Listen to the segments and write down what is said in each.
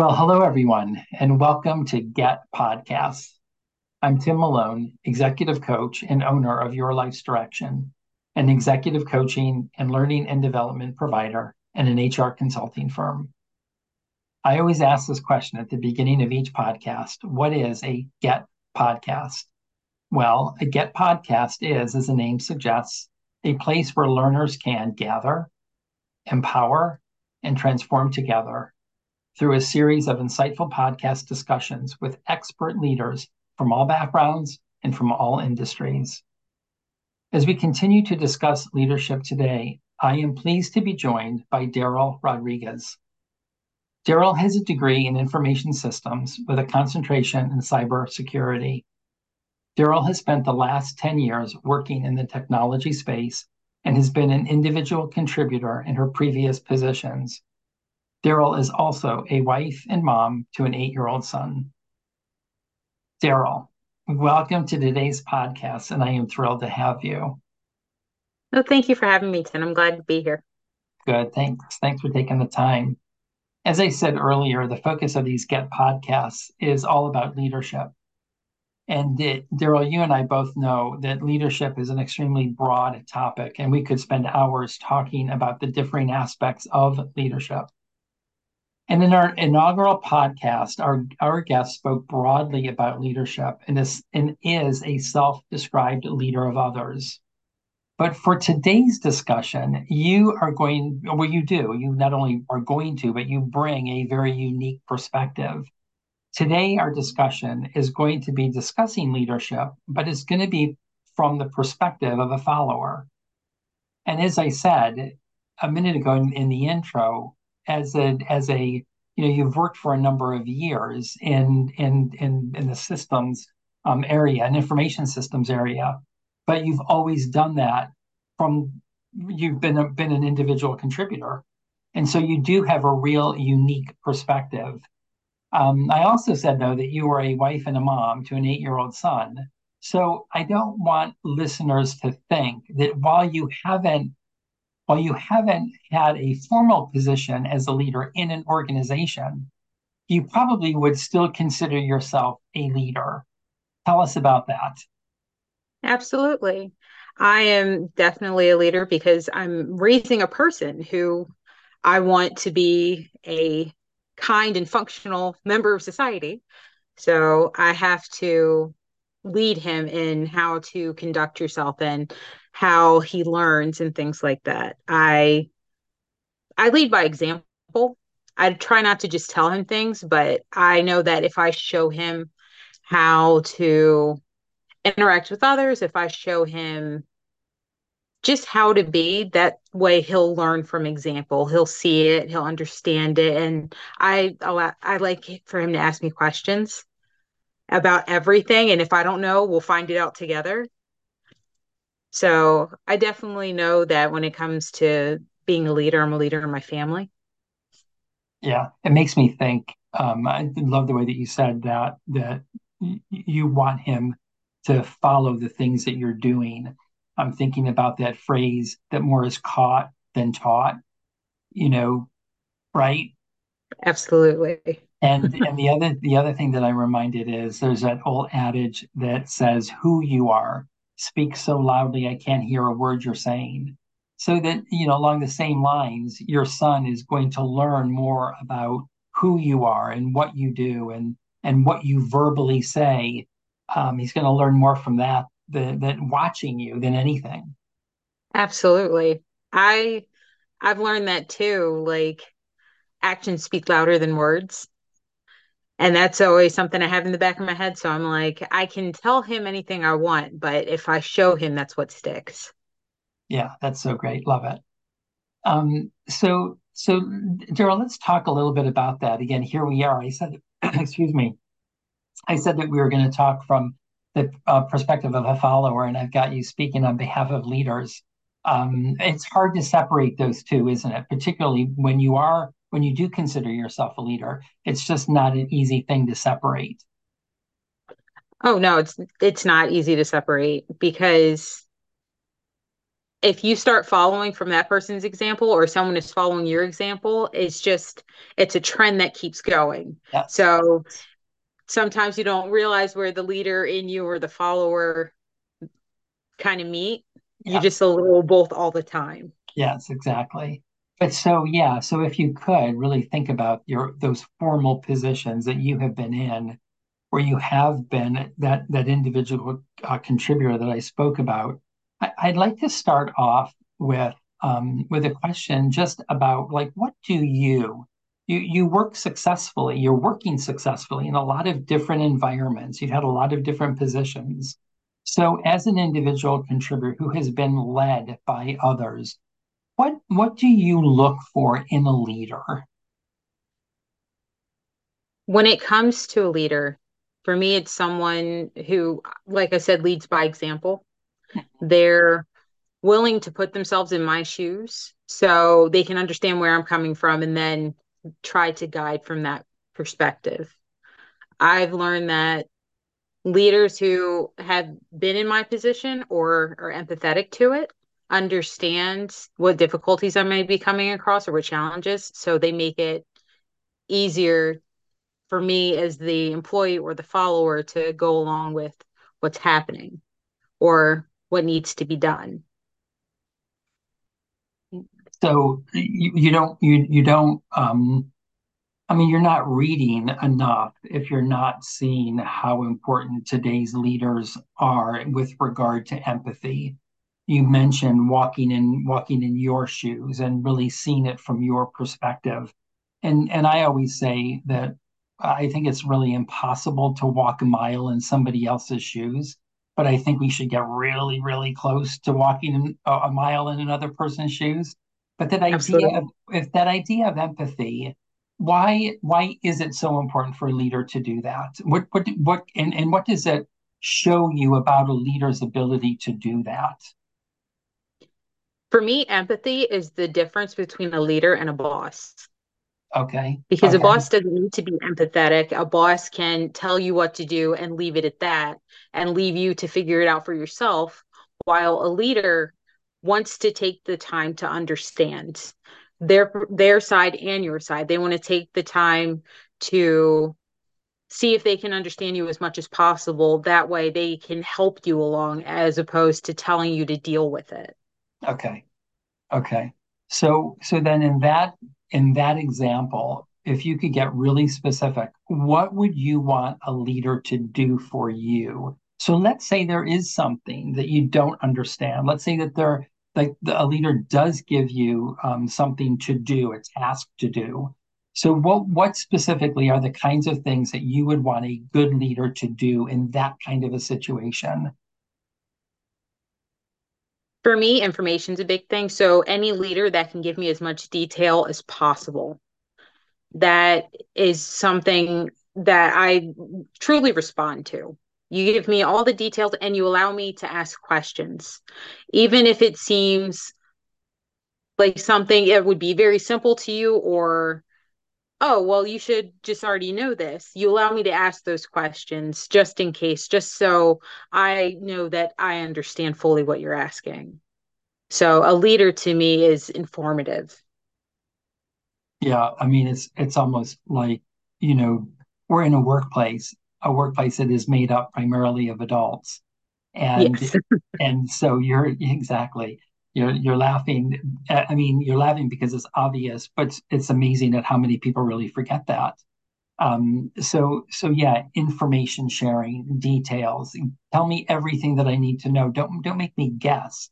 Well, hello, everyone, and welcome to GETT Podcasts. I'm Tim Malone, executive coach and owner of Your Life's Direction, an executive coaching and learning and development provider and an HR consulting firm. I always ask this question at the beginning of each podcast What is a GETT Podcast? Well, a GETT Podcast is, as the name suggests, a place where learners can gather, empower, and transform together through a series of insightful podcast discussions with expert leaders from all backgrounds and from all industries. As we continue to discuss leadership today, I am pleased to be joined by Daryl Rodriguez. Daryl has a degree in information systems with a concentration in cybersecurity. Daryl has spent the last 10 years working in the technology space and has been an individual contributor in her previous positions. Daryl is also a wife and mom to an eight year old son. Daryl, welcome to today's podcast, and I am thrilled to have you. No, thank you for having me, Tim. I'm glad to be here. Good. Thanks. Thanks for taking the time. As I said earlier, the focus of these GETT podcasts is all about leadership. And Daryl, you and I both know that leadership is an extremely broad topic, and we could spend hours talking about the differing aspects of leadership. And in our inaugural podcast, our, our guest spoke broadly about leadership and is, and is a self described leader of others. But for today's discussion, you are going, well, you do, you not only are going to, but you bring a very unique perspective. Today, our discussion is going to be discussing leadership, but it's going to be from the perspective of a follower. And as I said a minute ago in, in the intro, as a as a you know you've worked for a number of years in in in, in the systems um, area and information systems area, but you've always done that from you've been a, been an individual contributor, and so you do have a real unique perspective. Um, I also said though that you were a wife and a mom to an eight year old son. So I don't want listeners to think that while you haven't while you haven't had a formal position as a leader in an organization, you probably would still consider yourself a leader. Tell us about that. Absolutely. I am definitely a leader because I'm raising a person who I want to be a kind and functional member of society. So I have to lead him in how to conduct yourself and how he learns and things like that. I I lead by example. I try not to just tell him things, but I know that if I show him how to interact with others, if I show him just how to be, that way he'll learn from example. He'll see it, he'll understand it, and I I like for him to ask me questions about everything, and if I don't know, we'll find it out together. So I definitely know that when it comes to being a leader, I'm a leader in my family. Yeah, it makes me think. Um, I love the way that you said that that you want him to follow the things that you're doing. I'm thinking about that phrase that more is caught than taught. You know, right? Absolutely. and and the other the other thing that I'm reminded is there's that old adage that says who you are speak so loudly I can't hear a word you're saying. So that, you know, along the same lines, your son is going to learn more about who you are and what you do and and what you verbally say. Um, he's going to learn more from that than, than watching you than anything. Absolutely. I I've learned that too. Like actions speak louder than words and that's always something I have in the back of my head. So I'm like, I can tell him anything I want, but if I show him, that's what sticks. Yeah, that's so great. Love it. Um, so, so Daryl, let's talk a little bit about that. Again, here we are. I said, excuse me, I said that we were going to talk from the uh, perspective of a follower, and I've got you speaking on behalf of leaders. Um, it's hard to separate those two, isn't it? Particularly when you are when you do consider yourself a leader, it's just not an easy thing to separate. Oh no, it's it's not easy to separate because if you start following from that person's example or someone is following your example, it's just it's a trend that keeps going. Yes. So sometimes you don't realize where the leader in you or the follower kind of meet. You just a little both all the time. Yes, exactly. But so yeah, so if you could really think about your those formal positions that you have been in, where you have been that that individual uh, contributor that I spoke about, I, would like to start off with um, with a question just about like what do you you you work successfully you're working successfully in a lot of different environments. You've had a lot of different positions. So as an individual contributor who has been led by others what what do you look for in a leader? When it comes to a leader for me it's someone who like i said leads by example. Mm-hmm. They're willing to put themselves in my shoes so they can understand where I'm coming from and then try to guide from that perspective. I've learned that leaders who have been in my position or are empathetic to it understand what difficulties I may be coming across or what challenges. So they make it easier for me as the employee or the follower to go along with what's happening or what needs to be done. So you, you don't you you don't um I mean you're not reading enough if you're not seeing how important today's leaders are with regard to empathy. You mentioned walking in walking in your shoes and really seeing it from your perspective. And and I always say that I think it's really impossible to walk a mile in somebody else's shoes but I think we should get really, really close to walking a mile in another person's shoes. But that idea of if that idea of empathy, why why is it so important for a leader to do that? What what what and, and what does it show you about a leader's ability to do that? For me, empathy is the difference between a leader and a boss. Okay. Because okay. a boss doesn't need to be empathetic. A boss can tell you what to do and leave it at that and leave you to figure it out for yourself, while a leader wants to take the time to understand their their side and your side. They want to take the time to see if they can understand you as much as possible. That way they can help you along as opposed to telling you to deal with it. Okay. Okay. So so then in that in that example, if you could get really specific, what would you want a leader to do for you? So let's say there is something that you don't understand. Let's say that there, like a leader does give you um, something to do, a task to do. So what what specifically are the kinds of things that you would want a good leader to do in that kind of a situation? For me, information's a big thing. So any leader that can give me as much detail as possible. That is something that I truly respond to. You give me all the details and you allow me to ask questions. Even if it seems like something it would be very simple to you or oh well you should just already know this. You allow me to ask those questions just in case just so i know that i understand fully what you're asking. So a leader to me is informative. Yeah i mean it's it's almost like you know we're in a workplace a workplace that is made up primarily of adults. And yes. and so you're exactly you're you're laughing. I mean, you're laughing because it's obvious, but it's amazing at how many people really forget that. Um, so so yeah, information sharing, details. Tell me everything that I need to know. Don't don't make me guess.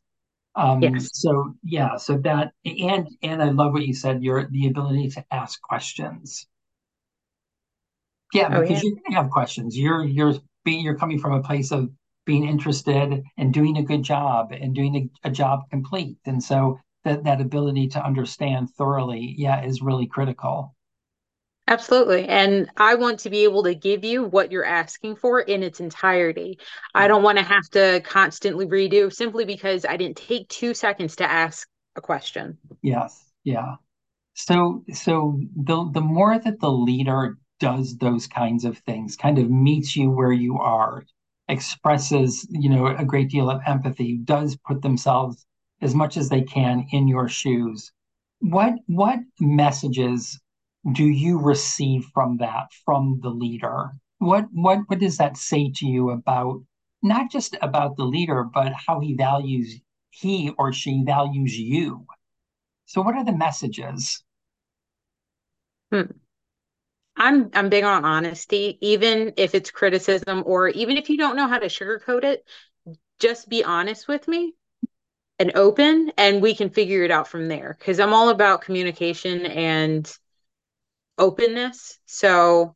Um, yes. So yeah, so that and and I love what you said. Your the ability to ask questions. Yeah, because oh, yeah. you have questions. You're you're being you're coming from a place of being interested and doing a good job and doing a, a job complete. And so that, that ability to understand thoroughly, yeah, is really critical. Absolutely. And I want to be able to give you what you're asking for in its entirety. I don't want to have to constantly redo simply because I didn't take two seconds to ask a question. Yes. Yeah. So so the the more that the leader does those kinds of things, kind of meets you where you are, expresses you know a great deal of empathy does put themselves as much as they can in your shoes. What what messages do you receive from that from the leader? What what what does that say to you about not just about the leader, but how he values he or she values you? So what are the messages? Hmm. I'm I'm big on honesty, even if it's criticism or even if you don't know how to sugarcoat it, just be honest with me and open and we can figure it out from there because I'm all about communication and openness. So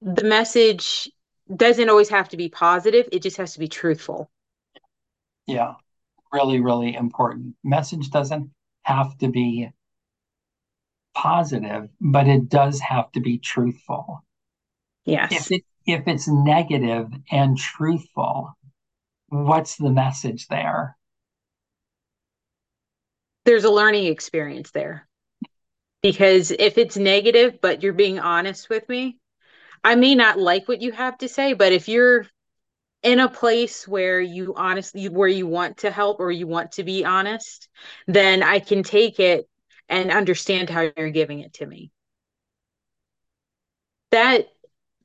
the message doesn't always have to be positive, it just has to be truthful. Yeah, really, really important. Message doesn't have to be positive, but it does have to be truthful. Yes. If it if it's negative and truthful, what's the message there? There's a learning experience there. Because if it's negative, but you're being honest with me, I may not like what you have to say, but if you're in a place where you honestly where you want to help or you want to be honest, then I can take it and understand how you're giving it to me. That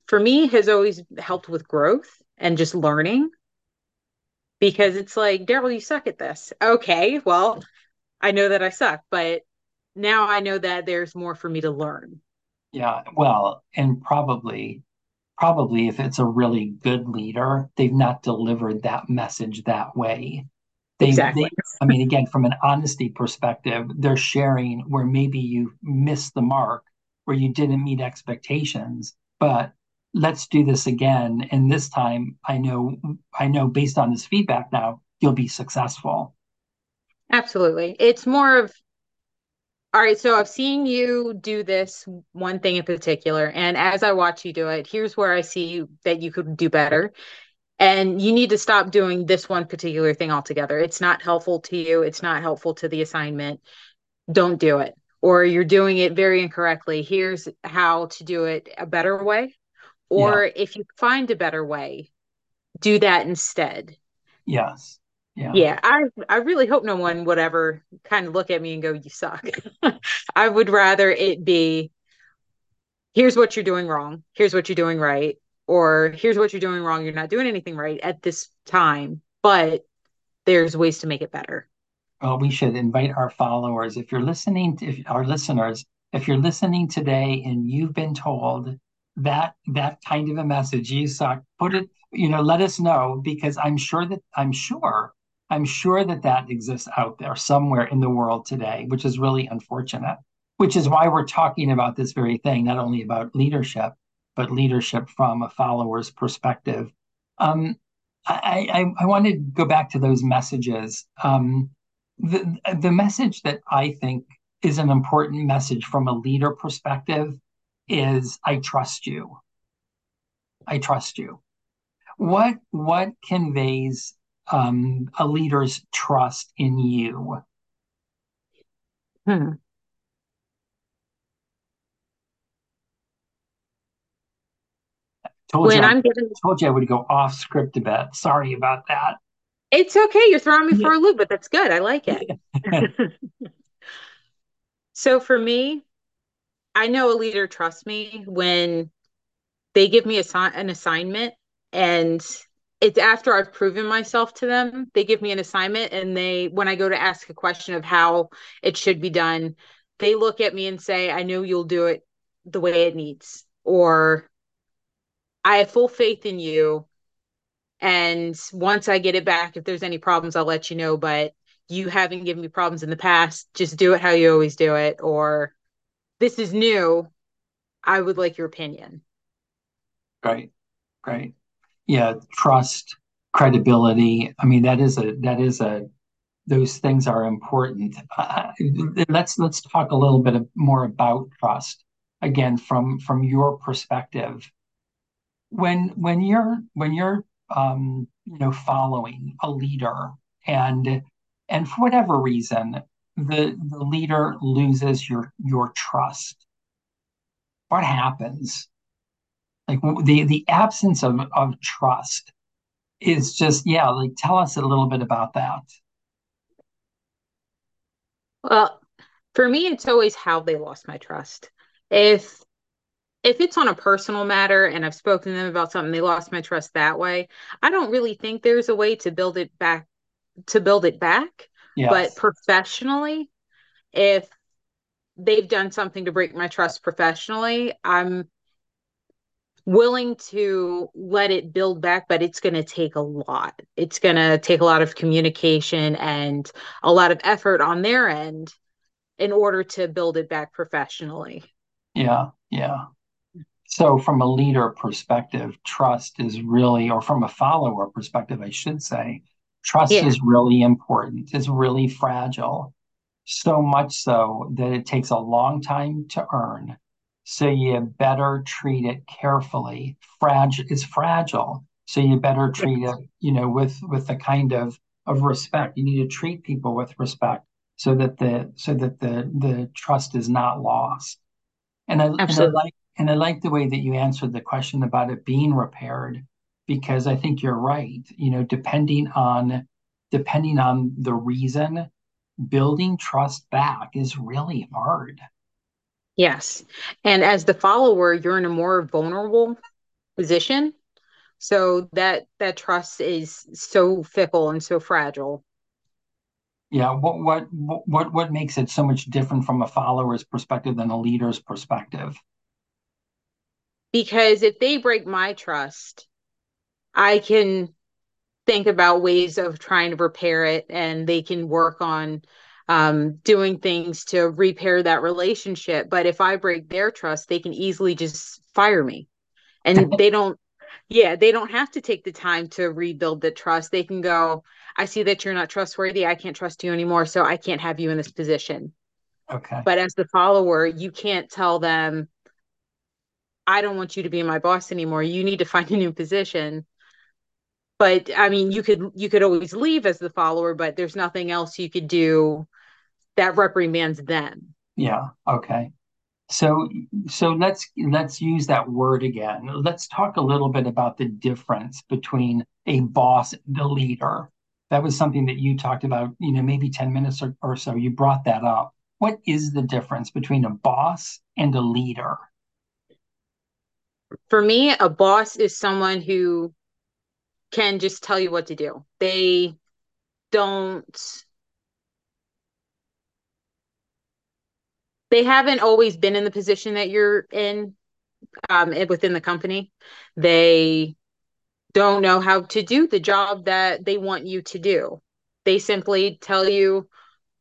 for me has always helped with growth and just learning because it's like, Daryl, you suck at this. Okay, well, I know that I suck, but now I know that there's more for me to learn. Yeah, well, and probably probably if it's a really good leader, they've not delivered that message that way. They, exactly. They, I mean, again, from an honesty perspective, they're sharing where maybe you missed the mark, where you didn't meet expectations, but let's do this again. And this time, I know, I know, based on this feedback now, you'll be successful. Absolutely, it's more of all right, so I've seen you do this one thing in particular, and as I watch you do it, here's where I see that you could do better. And you need to stop doing this one particular thing altogether. It's not helpful to you, it's not helpful to the assignment. Don't do it. Or you're doing it very incorrectly. Here's how to do it a better way. Or yeah. if you find a better way, do that instead. Yes. Yeah. Yeah, I I really hope no one would ever kind of look at me and go, "You suck." I would rather it be, "Here's what you're doing wrong. Here's what you're doing right." Or here's what you're doing wrong. You're not doing anything right at this time, but there's ways to make it better. Well, we should invite our followers. If you're listening, to, if our listeners, if you're listening today and you've been told that that kind of a message, you suck, put it, you know, let us know because I'm sure that I'm sure I'm sure that that exists out there somewhere in the world today, which is really unfortunate, which is why we're talking about this very thing, not only about leadership, but leadership from a follower's perspective. Um, I, I, I want to go back to those messages. Um, the, the message that I think is an important message from a leader perspective is I trust you. I trust you. What what conveys um, a leader's trust in you? Hmm. Told when you, I'm given, told you I would go off script a bit. Sorry about that. It's okay. You're throwing me for a loop, but that's good. I like it. so for me, I know a leader trusts me when they give me a, an assignment and it's after I've proven myself to them. They give me an assignment and they when I go to ask a question of how it should be done, they look at me and say, "I know you'll do it the way it needs." Or I have full faith in you. And once I get it back, if there's any problems, I'll let you know. But you haven't given me problems in the past. Just do it how you always do it. Or this is new. I would like your opinion. Right. Right yeah, trust, credibility. I mean, that is a that is a those things are important. Uh, let's let's talk a little bit more about trust again from from your perspective. When when you're when you're um, you know following a leader and and for whatever reason the the leader loses your your trust, what happens? like the the absence of of trust is just yeah like tell us a little bit about that Well, for me, it's always how they lost my trust. If if it's on a personal matter and I've spoken to them about something, they lost my trust that way. I don't really think there's a way to build it back to build it back. Yes. But professionally, if they've done something to break my trust professionally, I'm willing to let it build back, but it's going to take a lot. It's going to take a lot of communication and a lot of effort on their end in order to build it back professionally. Yeah, yeah. So, from a leader perspective, trust is really, or from a follower perspective, I should say, trust Yeah, is really important. It's really fragile. So much so that it takes a long time to earn. So you better treat it carefully. Fragile is fragile. So you better treat it, you know, with with the kind of of respect. You need to treat people with respect so that the so that the the trust is not lost. And I and I like and I like the way that you answered the question about it being repaired because I think you're right. You know, depending on depending on the reason, building trust back is really hard. Yes. And as the follower, you're in a more vulnerable position. So that that trust is so fickle and so fragile. Yeah, what what what what makes it so much different from a follower's perspective than a leader's perspective? Because if they break my trust, I can think about ways of trying to repair it and they can work on um, doing things to repair that relationship. But if I break their trust, they can easily just fire me. And they don't, yeah, they don't have to take the time to rebuild the trust. They can go, I see that you're not trustworthy. I can't trust you anymore. So I can't have you in this position. Okay. But as the follower, you can't tell them, I don't want you to be my boss anymore. You need to find a new position but I mean, you could you could always leave as the follower, but there's nothing else you could do that reprimands them. Yeah. Okay. So so let's let's use that word again. Let's talk a little bit about the difference between a boss a leader. That was something that you talked about, you know, maybe 10 minutes or, or so. You brought that up. What is the difference between a boss and a leader? For me, a boss is someone who can just tell you what to do. They don't they haven't always been in the position that you're in um, within the company. They don't know how to do the job that they want you to do. They simply tell you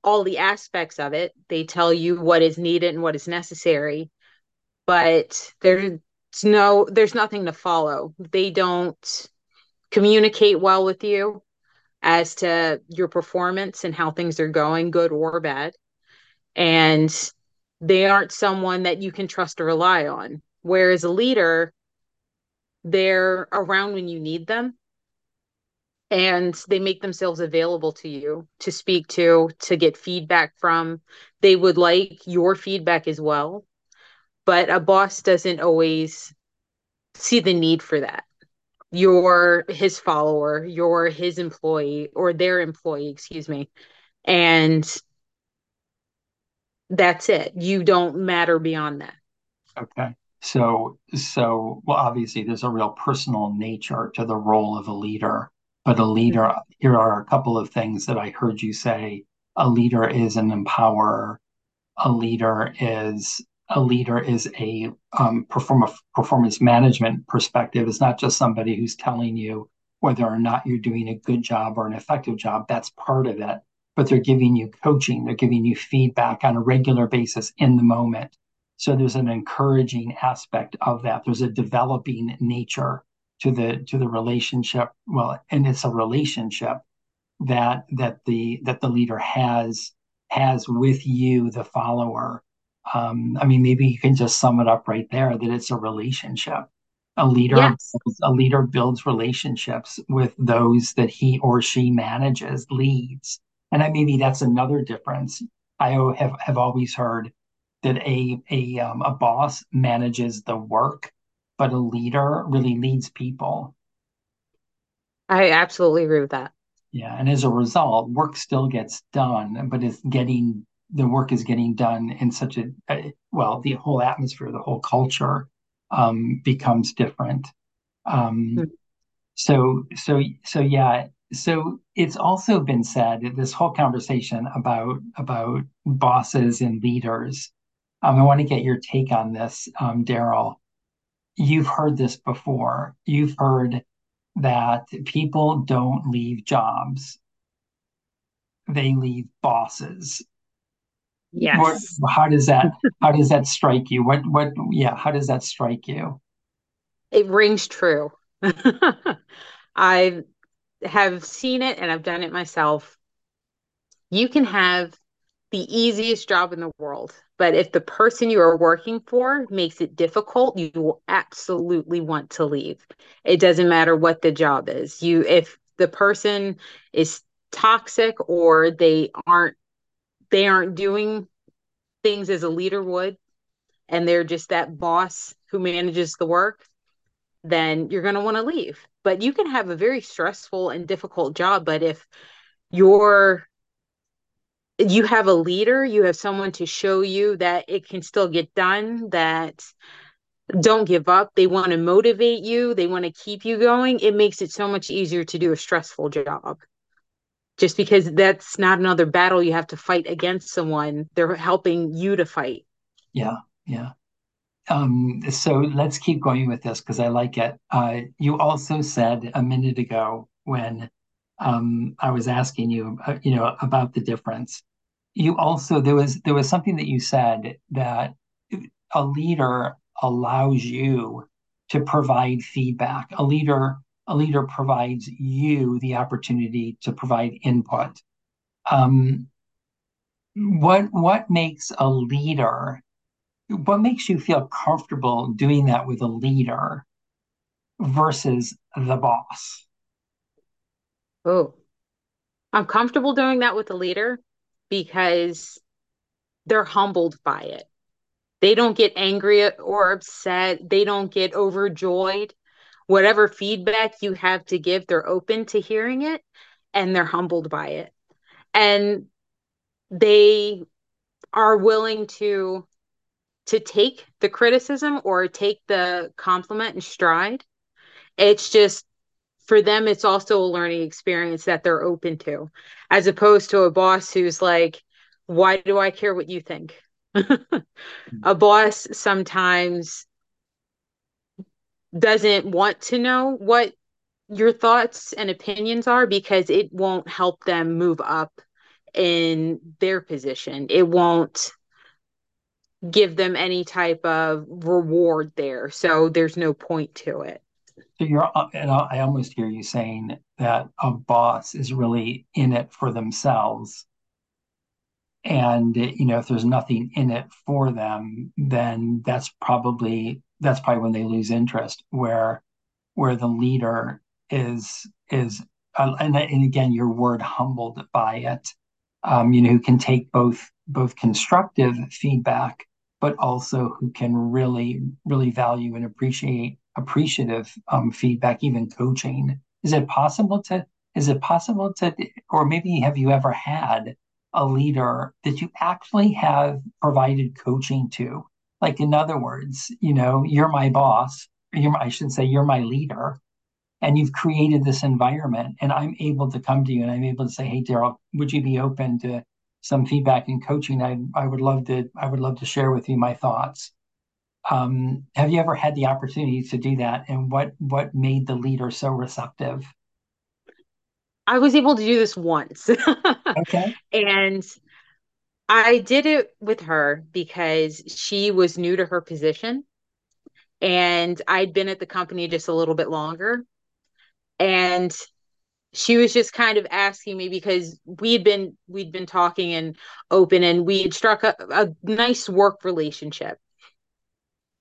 all the aspects of it. They tell you what is needed and what is necessary, but there's no there's nothing to follow. They don't communicate well with you as to your performance and how things are going, good or bad. And they aren't someone that you can trust or rely on. Whereas a leader, they're around when you need them and they make themselves available to you to speak to, to get feedback from. They would like your feedback as well. But a boss doesn't always see the need for that. You're his follower, you're his employee or their employee, excuse me. And that's it. You don't matter beyond that. Okay. So, so well, obviously, there's a real personal nature to the role of a leader. But a mm-hmm. leader, here are a couple of things that I heard you say. A leader is an empowerer. A leader is a leader is a um, perform a performance management perspective. It's not just somebody who's telling you whether or not you're doing a good job or an effective job. That's part of it. But they're giving you coaching. They're giving you feedback on a regular basis in the moment so there's an encouraging aspect of that. There's a developing nature to the to the relationship. Well, and it's a relationship that that the that the leader has has with you, the follower. Um, I mean, maybe you can just sum it up right there that it's a relationship. A leader Yes. a leader builds relationships with those that he or she manages, leads. And I, maybe that's another difference. I have, have always heard that a a um, a boss manages the work, but a leader really leads people. I absolutely agree with that. Yeah, and as a result, work still gets done, but it's getting the work is getting done in such a, a well, the whole atmosphere, the whole culture um, becomes different. Um, mm-hmm. So so so yeah. So it's also been said that this whole conversation about about bosses and leaders. Um, I want to get your take on this, um, Daryl. You've heard this before. You've heard that people don't leave jobs; they leave bosses. Yes. What, how does that how does that strike you? What what yeah, how does that strike you? It rings true. I have seen it and I've done it myself. You can have the easiest job in the world, but if the person you are working for makes it difficult, you will absolutely want to leave. It doesn't matter what the job is. You if the person is toxic or they aren't they aren't doing things as a leader would and they're just that boss who manages the work, then you're going to want to leave. But you can have a very stressful and difficult job, but if you're you have a leader, you have someone to show you that it can still get done, that don't give up. They want to motivate you, they want to keep you going. It makes it so much easier to do a stressful job just because that's not another battle you have to fight against someone they're helping you to fight. Yeah yeah. Um, so let's keep going with this because i like it. Uh, you also said a minute ago when um, i was asking you uh, you know about the difference. You also there was there was something that you said that a leader allows you to provide feedback. A leader a leader provides you the opportunity to provide input. Um, what what makes a leader? What makes you feel comfortable doing that with a leader versus the boss? Oh, I'm comfortable doing that with a leader because they're humbled by it. They don't get angry or upset. They don't get overjoyed whatever feedback you have to give, they're open to hearing it and they're humbled by it. And they are willing to to take the criticism or take the compliment in stride. It's just for them it's also a learning experience that they're open to as opposed to a boss who's like why do I care what you think? a boss sometimes doesn't want to know what your thoughts and opinions are because it won't help them move up in their position. It won't give them any type of reward there. So there's no point to it. So you're, uh, and I almost hear you saying that a boss is really in it for themselves. And, you know, if there's nothing in it for them, then that's probably that's probably when they lose interest where where the leader is is uh, and, and again your word humbled by it. Um, you know who can take both both constructive feedback but also who can really really value and appreciate appreciative um, feedback even coaching. Is it possible to is it possible to or maybe have you ever had a leader that you actually have provided coaching to like, in other words, you know, you're my boss, you're, I should say, you're my leader, and you've created this environment, and I'm able to come to you and I'm able to say, hey, Daryl, would you be open to some feedback and coaching? I, I would love to, I would love to share with you my thoughts. Um, have you ever had the opportunity to do that, and what what made the leader so receptive? I was able to do this once. okay. And I did it with her because she was new to her position and I'd been at the company just a little bit longer. And she was just kind of asking me because we'd been we'd been talking and open and we had struck a, a nice work relationship.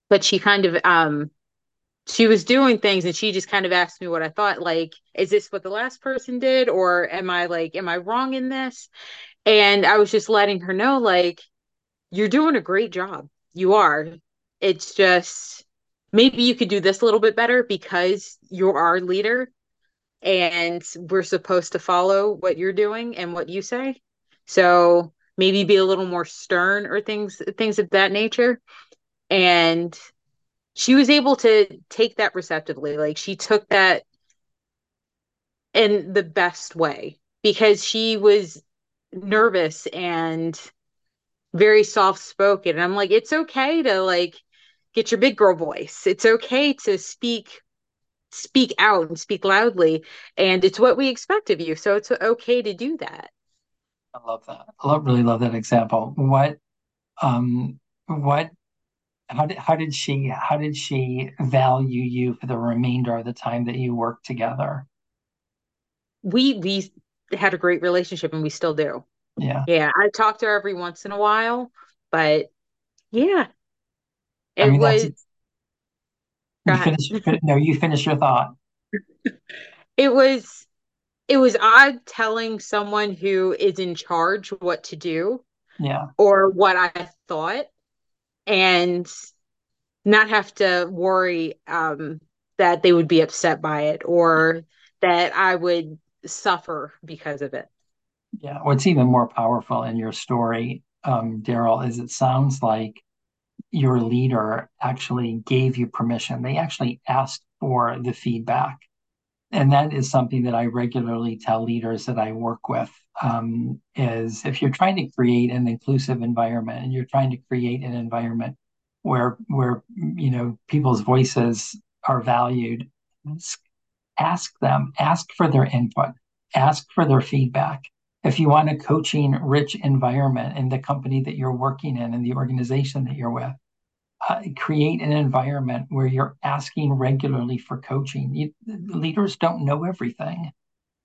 But she kind of um she was doing things and she just kind of asked me what I thought like is this what the last person did or am I like am I wrong in this and I was just letting her know, like, you're doing a great job. You are. It's just maybe you could do this a little bit better because you're our leader and we're supposed to follow what you're doing and what you say. So maybe be a little more stern or things things of that nature. And she was able to take that receptively. Like she took that in the best way because she was nervous and very soft spoken. And I'm like, it's okay to like get your big girl voice. It's okay to speak speak out and speak loudly and it's what we expect of you so it's okay to do that i love that i love, really love that example what um what how did how did she how did she value you for the remainder of the time that you worked together we we had a great relationship and we still do yeah yeah i talk to her every once in a while but yeah it I mean, was you finish, no, you finish your thought. It was it was odd telling someone who is in charge what to do. Yeah. Or what I thought and not have to worry um, that they would be upset by it or that I would suffer because of it. Yeah. What's even more powerful in your story, um, Daryl, is it sounds like your leader actually gave you permission. They actually asked for the feedback. And that is something that I regularly tell leaders that I work with um, is if you're trying to create an inclusive environment and you're trying to create an environment where where you know people's voices are valued, ask them, ask for their input, ask for their feedback. If you want a coaching rich environment in the company that you're working in and the organization that you're with, uh, create an environment where you're asking regularly for coaching. You, leaders don't know everything.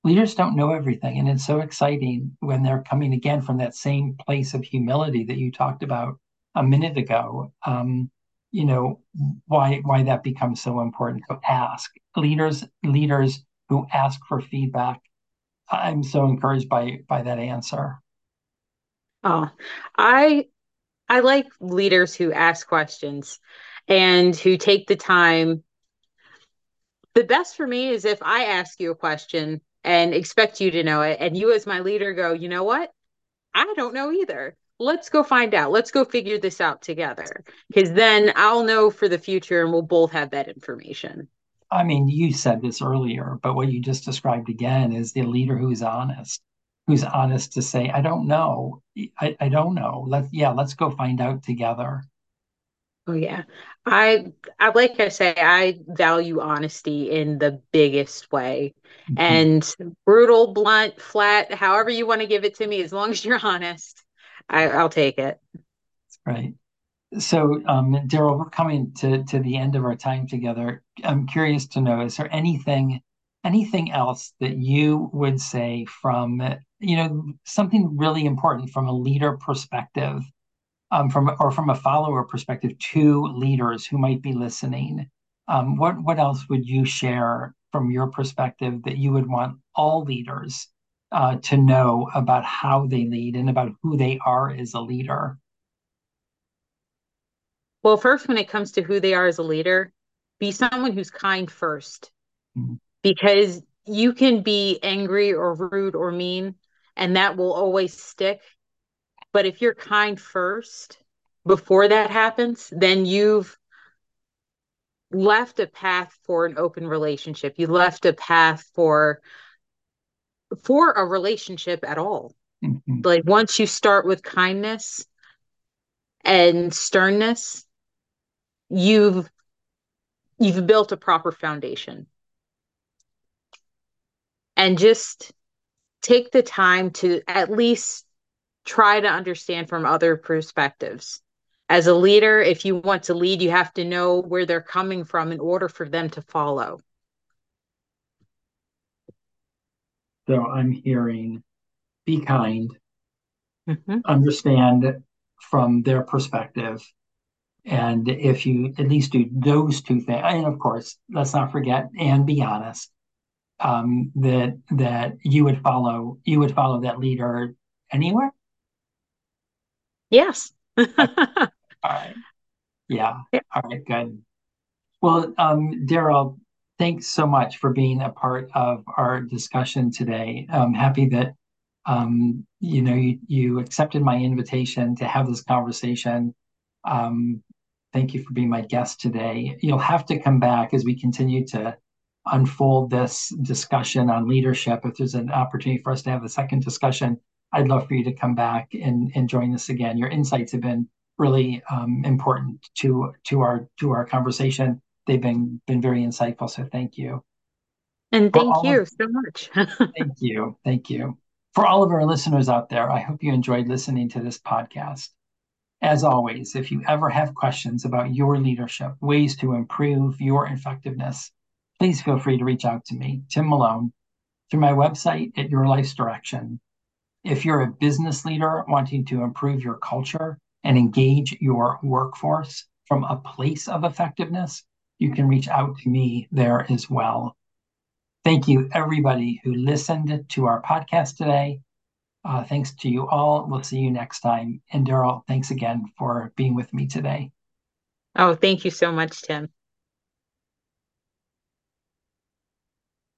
Leaders don't know everything. And it's so exciting when they're coming again from that same place of humility that you talked about a minute ago. Um, you know why why that becomes so important to ask leaders leaders who ask for feedback i'm so encouraged by by that answer oh i I like leaders who ask questions and who take the time. The best for me is if I ask you a question and expect you to know it, and you, as my leader, go, you know what? I don't know either. Let's go find out. Let's go figure this out together. Because then I'll know for the future and we'll both have that information. I mean, you said this earlier, but what you just described again is the leader who's honest who's honest to say, I don't know. I, I don't know. Let yeah, let's go find out together. Oh yeah. I I like I say, I value honesty in the biggest way. Mm-hmm. And brutal, blunt, flat, however you want to give it to me, as long as you're honest, I, I'll take it. Right. So, um, Daryl, we're coming to, to the end of our time together. I'm curious to know, is there anything anything else that you would say from you know something really important from a leader perspective um, from or from a follower perspective to leaders who might be listening um, what what else would you share from your perspective that you would want all leaders uh, to know about how they lead and about who they are as a leader well first when it comes to who they are as a leader be someone who's kind 1st mm-hmm because you can be angry or rude or mean, and that will always stick. But if you're kind first before that happens, then you've left a path for an open relationship. You left a path for for a relationship at all. Mm-hmm. Like once you start with kindness and sternness, you've you've built a proper foundation and just take the time to at least try to understand from other perspectives. As a leader, if you want to lead, you have to know where they're coming from in order for them to follow. So I'm hearing be kind, mm-hmm. understand from their perspective. And if you at least do those two things, and of course, let's not forget and be honest um, that that you would follow you would follow that leader anywhere? Yes. All right. Yeah. yeah. All right. Good. Well, um, Daryl, thanks so much for being a part of our discussion today. I'm happy that Um, you know, you, you accepted my invitation to have this conversation. Um, thank you for being my guest today. You'll have to come back as we continue to unfold this discussion on leadership. If there's an opportunity for us to have a second discussion, I'd love for you to come back and, and join us again. Your insights have been really um, important to to our to our conversation. They've been been very insightful. So thank you. And thank you of, so much. thank you. Thank you. For all of our listeners out there, I hope you enjoyed listening to this podcast. As always, if you ever have questions about your leadership, ways to improve your effectiveness, please feel free to reach out to me, Tim Malone, through my website at Your Life's Direction. If you're a business leader wanting to improve your culture and engage your workforce from a place of effectiveness, you can reach out to me there as well. Thank you, everybody who listened to our podcast today. Uh, thanks to you all. We'll see you next time. And Daryl, thanks again for being with me today. Oh, thank you so much, Tim.